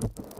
Thank you.